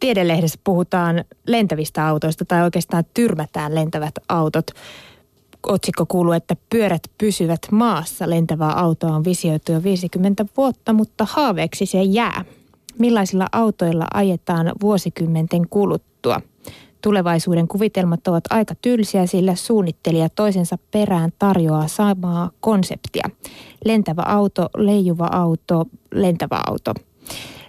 Tiedelehdessä puhutaan lentävistä autoista tai oikeastaan tyrmätään lentävät autot. Otsikko kuuluu, että pyörät pysyvät maassa. Lentävää autoa on visioitu jo 50 vuotta, mutta haaveeksi se jää. Millaisilla autoilla ajetaan vuosikymmenten kuluttua? Tulevaisuuden kuvitelmat ovat aika tylsiä, sillä suunnittelija toisensa perään tarjoaa samaa konseptia. Lentävä auto, leijuva auto, lentävä auto.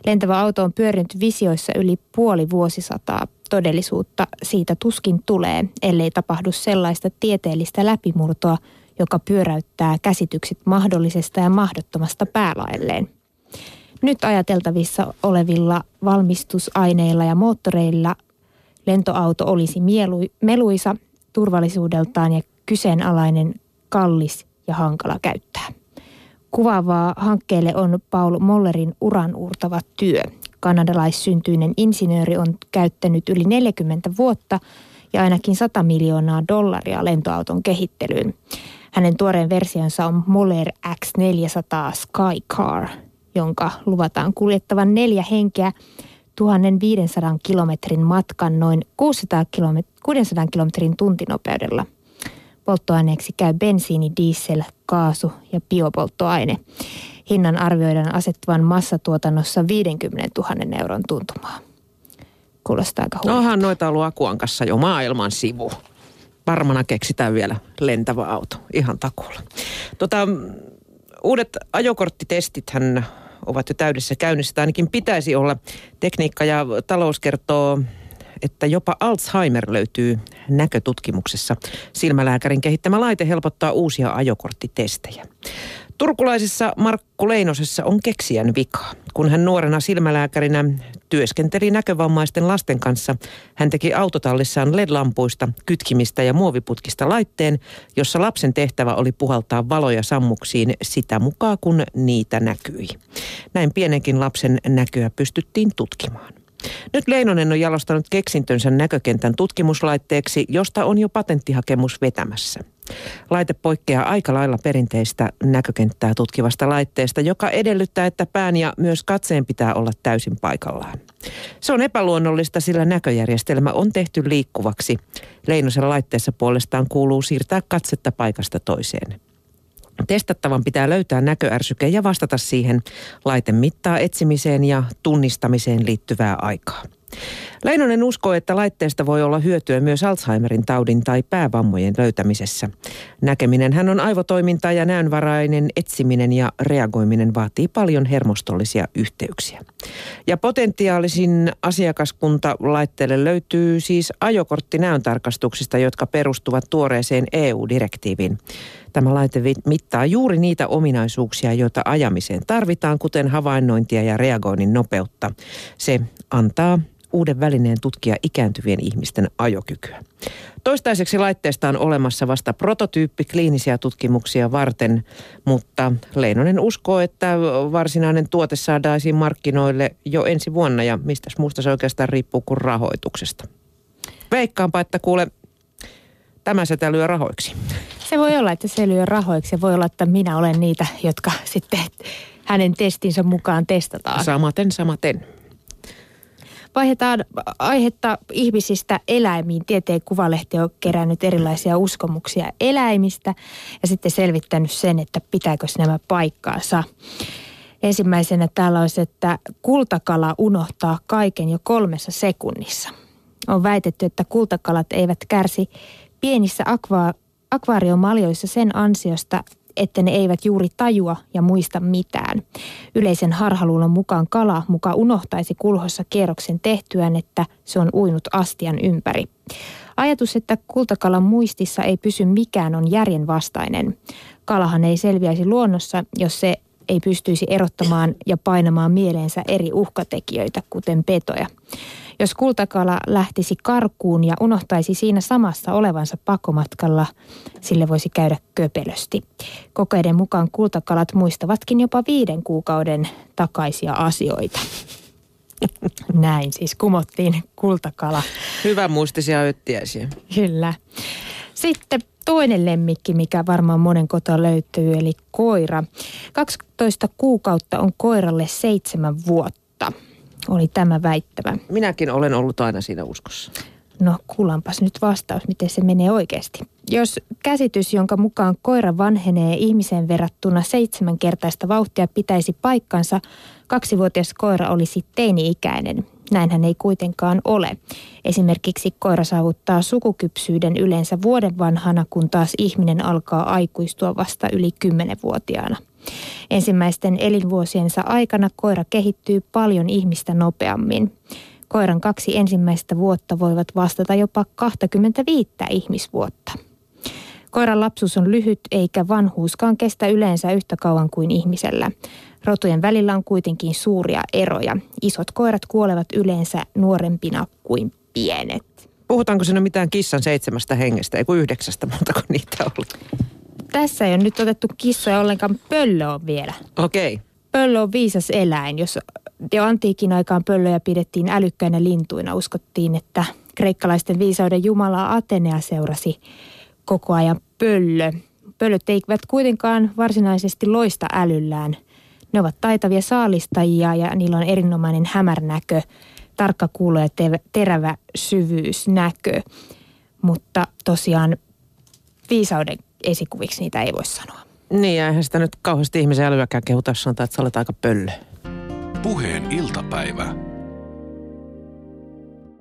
Lentävä auto on pyörinyt visioissa yli puoli vuosisataa. Todellisuutta siitä tuskin tulee, ellei tapahdu sellaista tieteellistä läpimurtoa, joka pyöräyttää käsitykset mahdollisesta ja mahdottomasta päälaelleen. Nyt ajateltavissa olevilla valmistusaineilla ja moottoreilla lentoauto olisi mielu, meluisa turvallisuudeltaan ja kyseenalainen, kallis ja hankala käyttää. Kuvaavaa hankkeelle on Paul Mollerin uran uurtava työ. Kanadalaissyntyinen insinööri on käyttänyt yli 40 vuotta ja ainakin 100 miljoonaa dollaria lentoauton kehittelyyn. Hänen tuoreen versionsa on Moller X400 Skycar, jonka luvataan kuljettavan neljä henkeä 1500 kilometrin matkan noin 600 kilometrin, 600 kilometrin tuntinopeudella. Polttoaineeksi käy bensiini, diesel, kaasu ja biopolttoaine. Hinnan arvioidaan asettuvan massatuotannossa 50 000 euron tuntumaa. Kuulostaa aika huolta. Onhan noita ollut Akuankassa jo maailman sivu. Varmana keksitään vielä lentävä auto, ihan takuulla. Tota, uudet ajokorttitestithän ovat jo täydessä käynnissä, tai ainakin pitäisi olla. Tekniikka ja talous kertoo, että jopa Alzheimer löytyy näkötutkimuksessa. Silmälääkärin kehittämä laite helpottaa uusia ajokorttitestejä. Turkulaisessa Markku Leinosessa on keksijän vika. Kun hän nuorena silmälääkärinä työskenteli näkövammaisten lasten kanssa, hän teki autotallissaan LED-lampuista, kytkimistä ja muoviputkista laitteen, jossa lapsen tehtävä oli puhaltaa valoja sammuksiin sitä mukaan, kun niitä näkyi. Näin pienenkin lapsen näköä pystyttiin tutkimaan. Nyt Leinonen on jalostanut keksintönsä näkökentän tutkimuslaitteeksi, josta on jo patenttihakemus vetämässä. Laite poikkeaa aika lailla perinteistä näkökenttää tutkivasta laitteesta, joka edellyttää, että pään ja myös katseen pitää olla täysin paikallaan. Se on epäluonnollista, sillä näköjärjestelmä on tehty liikkuvaksi. Leinosen laitteessa puolestaan kuuluu siirtää katsetta paikasta toiseen. Testattavan pitää löytää näköärsyke ja vastata siihen. Laite mittaa etsimiseen ja tunnistamiseen liittyvää aikaa. Leinonen uskoo, että laitteesta voi olla hyötyä myös Alzheimerin taudin tai päävammojen löytämisessä. Näkeminen hän on aivotoiminta ja näönvarainen etsiminen ja reagoiminen vaatii paljon hermostollisia yhteyksiä. Ja potentiaalisin asiakaskunta laitteelle löytyy siis ajokortti näöntarkastuksista, jotka perustuvat tuoreeseen EU-direktiiviin. Tämä laite mittaa juuri niitä ominaisuuksia, joita ajamiseen tarvitaan, kuten havainnointia ja reagoinnin nopeutta. Se antaa uuden välineen tutkia ikääntyvien ihmisten ajokykyä. Toistaiseksi laitteesta on olemassa vasta prototyyppi kliinisiä tutkimuksia varten, mutta Leinonen uskoo, että varsinainen tuote saadaisiin markkinoille jo ensi vuonna ja mistä muusta se oikeastaan riippuu kuin rahoituksesta. Veikkaanpa, että kuule, tämä sitä lyö rahoiksi. Se voi olla, että se lyö rahoiksi ja voi olla, että minä olen niitä, jotka sitten hänen testinsä mukaan testataan. Samaten, samaten. Vaihdetaan aihetta ihmisistä eläimiin. Tieteen kuvalehti on kerännyt erilaisia uskomuksia eläimistä ja sitten selvittänyt sen, että pitääkö nämä paikkaansa. Ensimmäisenä täällä olisi, että kultakala unohtaa kaiken jo kolmessa sekunnissa. On väitetty, että kultakalat eivät kärsi pienissä akva- akvaariomaljoissa sen ansiosta, että ne eivät juuri tajua ja muista mitään. Yleisen harhaluulon mukaan kala muka unohtaisi kulhossa kierroksen tehtyään, että se on uinut astian ympäri. Ajatus, että kultakalan muistissa ei pysy mikään, on järjenvastainen. Kalahan ei selviäisi luonnossa, jos se ei pystyisi erottamaan ja painamaan mieleensä eri uhkatekijöitä, kuten petoja. Jos kultakala lähtisi karkuun ja unohtaisi siinä samassa olevansa pakomatkalla, sille voisi käydä köpelösti. Kokeiden mukaan kultakalat muistavatkin jopa viiden kuukauden takaisia asioita. Näin siis kumottiin kultakala. Hyvä muistisia öttiäisiä. Kyllä. Sitten toinen lemmikki, mikä varmaan monen kota löytyy, eli koira. 12 kuukautta on koiralle seitsemän vuotta. Oli tämä väittämä. Minäkin olen ollut aina siinä uskossa. No kuulanpas nyt vastaus, miten se menee oikeasti. Jos käsitys, jonka mukaan koira vanhenee ihmiseen verrattuna seitsemänkertaista vauhtia pitäisi paikkansa, kaksivuotias koira olisi teini-ikäinen. Näinhän ei kuitenkaan ole. Esimerkiksi koira saavuttaa sukukypsyyden yleensä vuoden vanhana, kun taas ihminen alkaa aikuistua vasta yli kymmenenvuotiaana. Ensimmäisten elinvuosiensa aikana koira kehittyy paljon ihmistä nopeammin. Koiran kaksi ensimmäistä vuotta voivat vastata jopa 25 ihmisvuotta. Koiran lapsuus on lyhyt eikä vanhuuskaan kestä yleensä yhtä kauan kuin ihmisellä. Rotujen välillä on kuitenkin suuria eroja. Isot koirat kuolevat yleensä nuorempina kuin pienet. Puhutaanko siinä mitään kissan seitsemästä hengestä, ei kuin yhdeksästä, montako niitä oli? Tässä ei ole nyt otettu kissoja ollenkaan, pöllö on vielä. Okei. Okay. Pöllö on viisas eläin. Jos jo antiikin aikaan pöllöjä pidettiin älykkäinä lintuina, uskottiin, että kreikkalaisten viisauden jumala Atenea seurasi koko ajan pöllö. Pöllöt eivät kuitenkaan varsinaisesti loista älyllään. Ne ovat taitavia saalistajia ja niillä on erinomainen hämärnäkö, tarkka kuulo ja terävä syvyysnäkö. Mutta tosiaan viisauden esikuviksi niitä ei voi sanoa. Niin, ja eihän sitä nyt kauheasti ihmisen älyäkään kehuta, jos sanotaan, että sä olet aika pöllö. Puheen iltapäivä.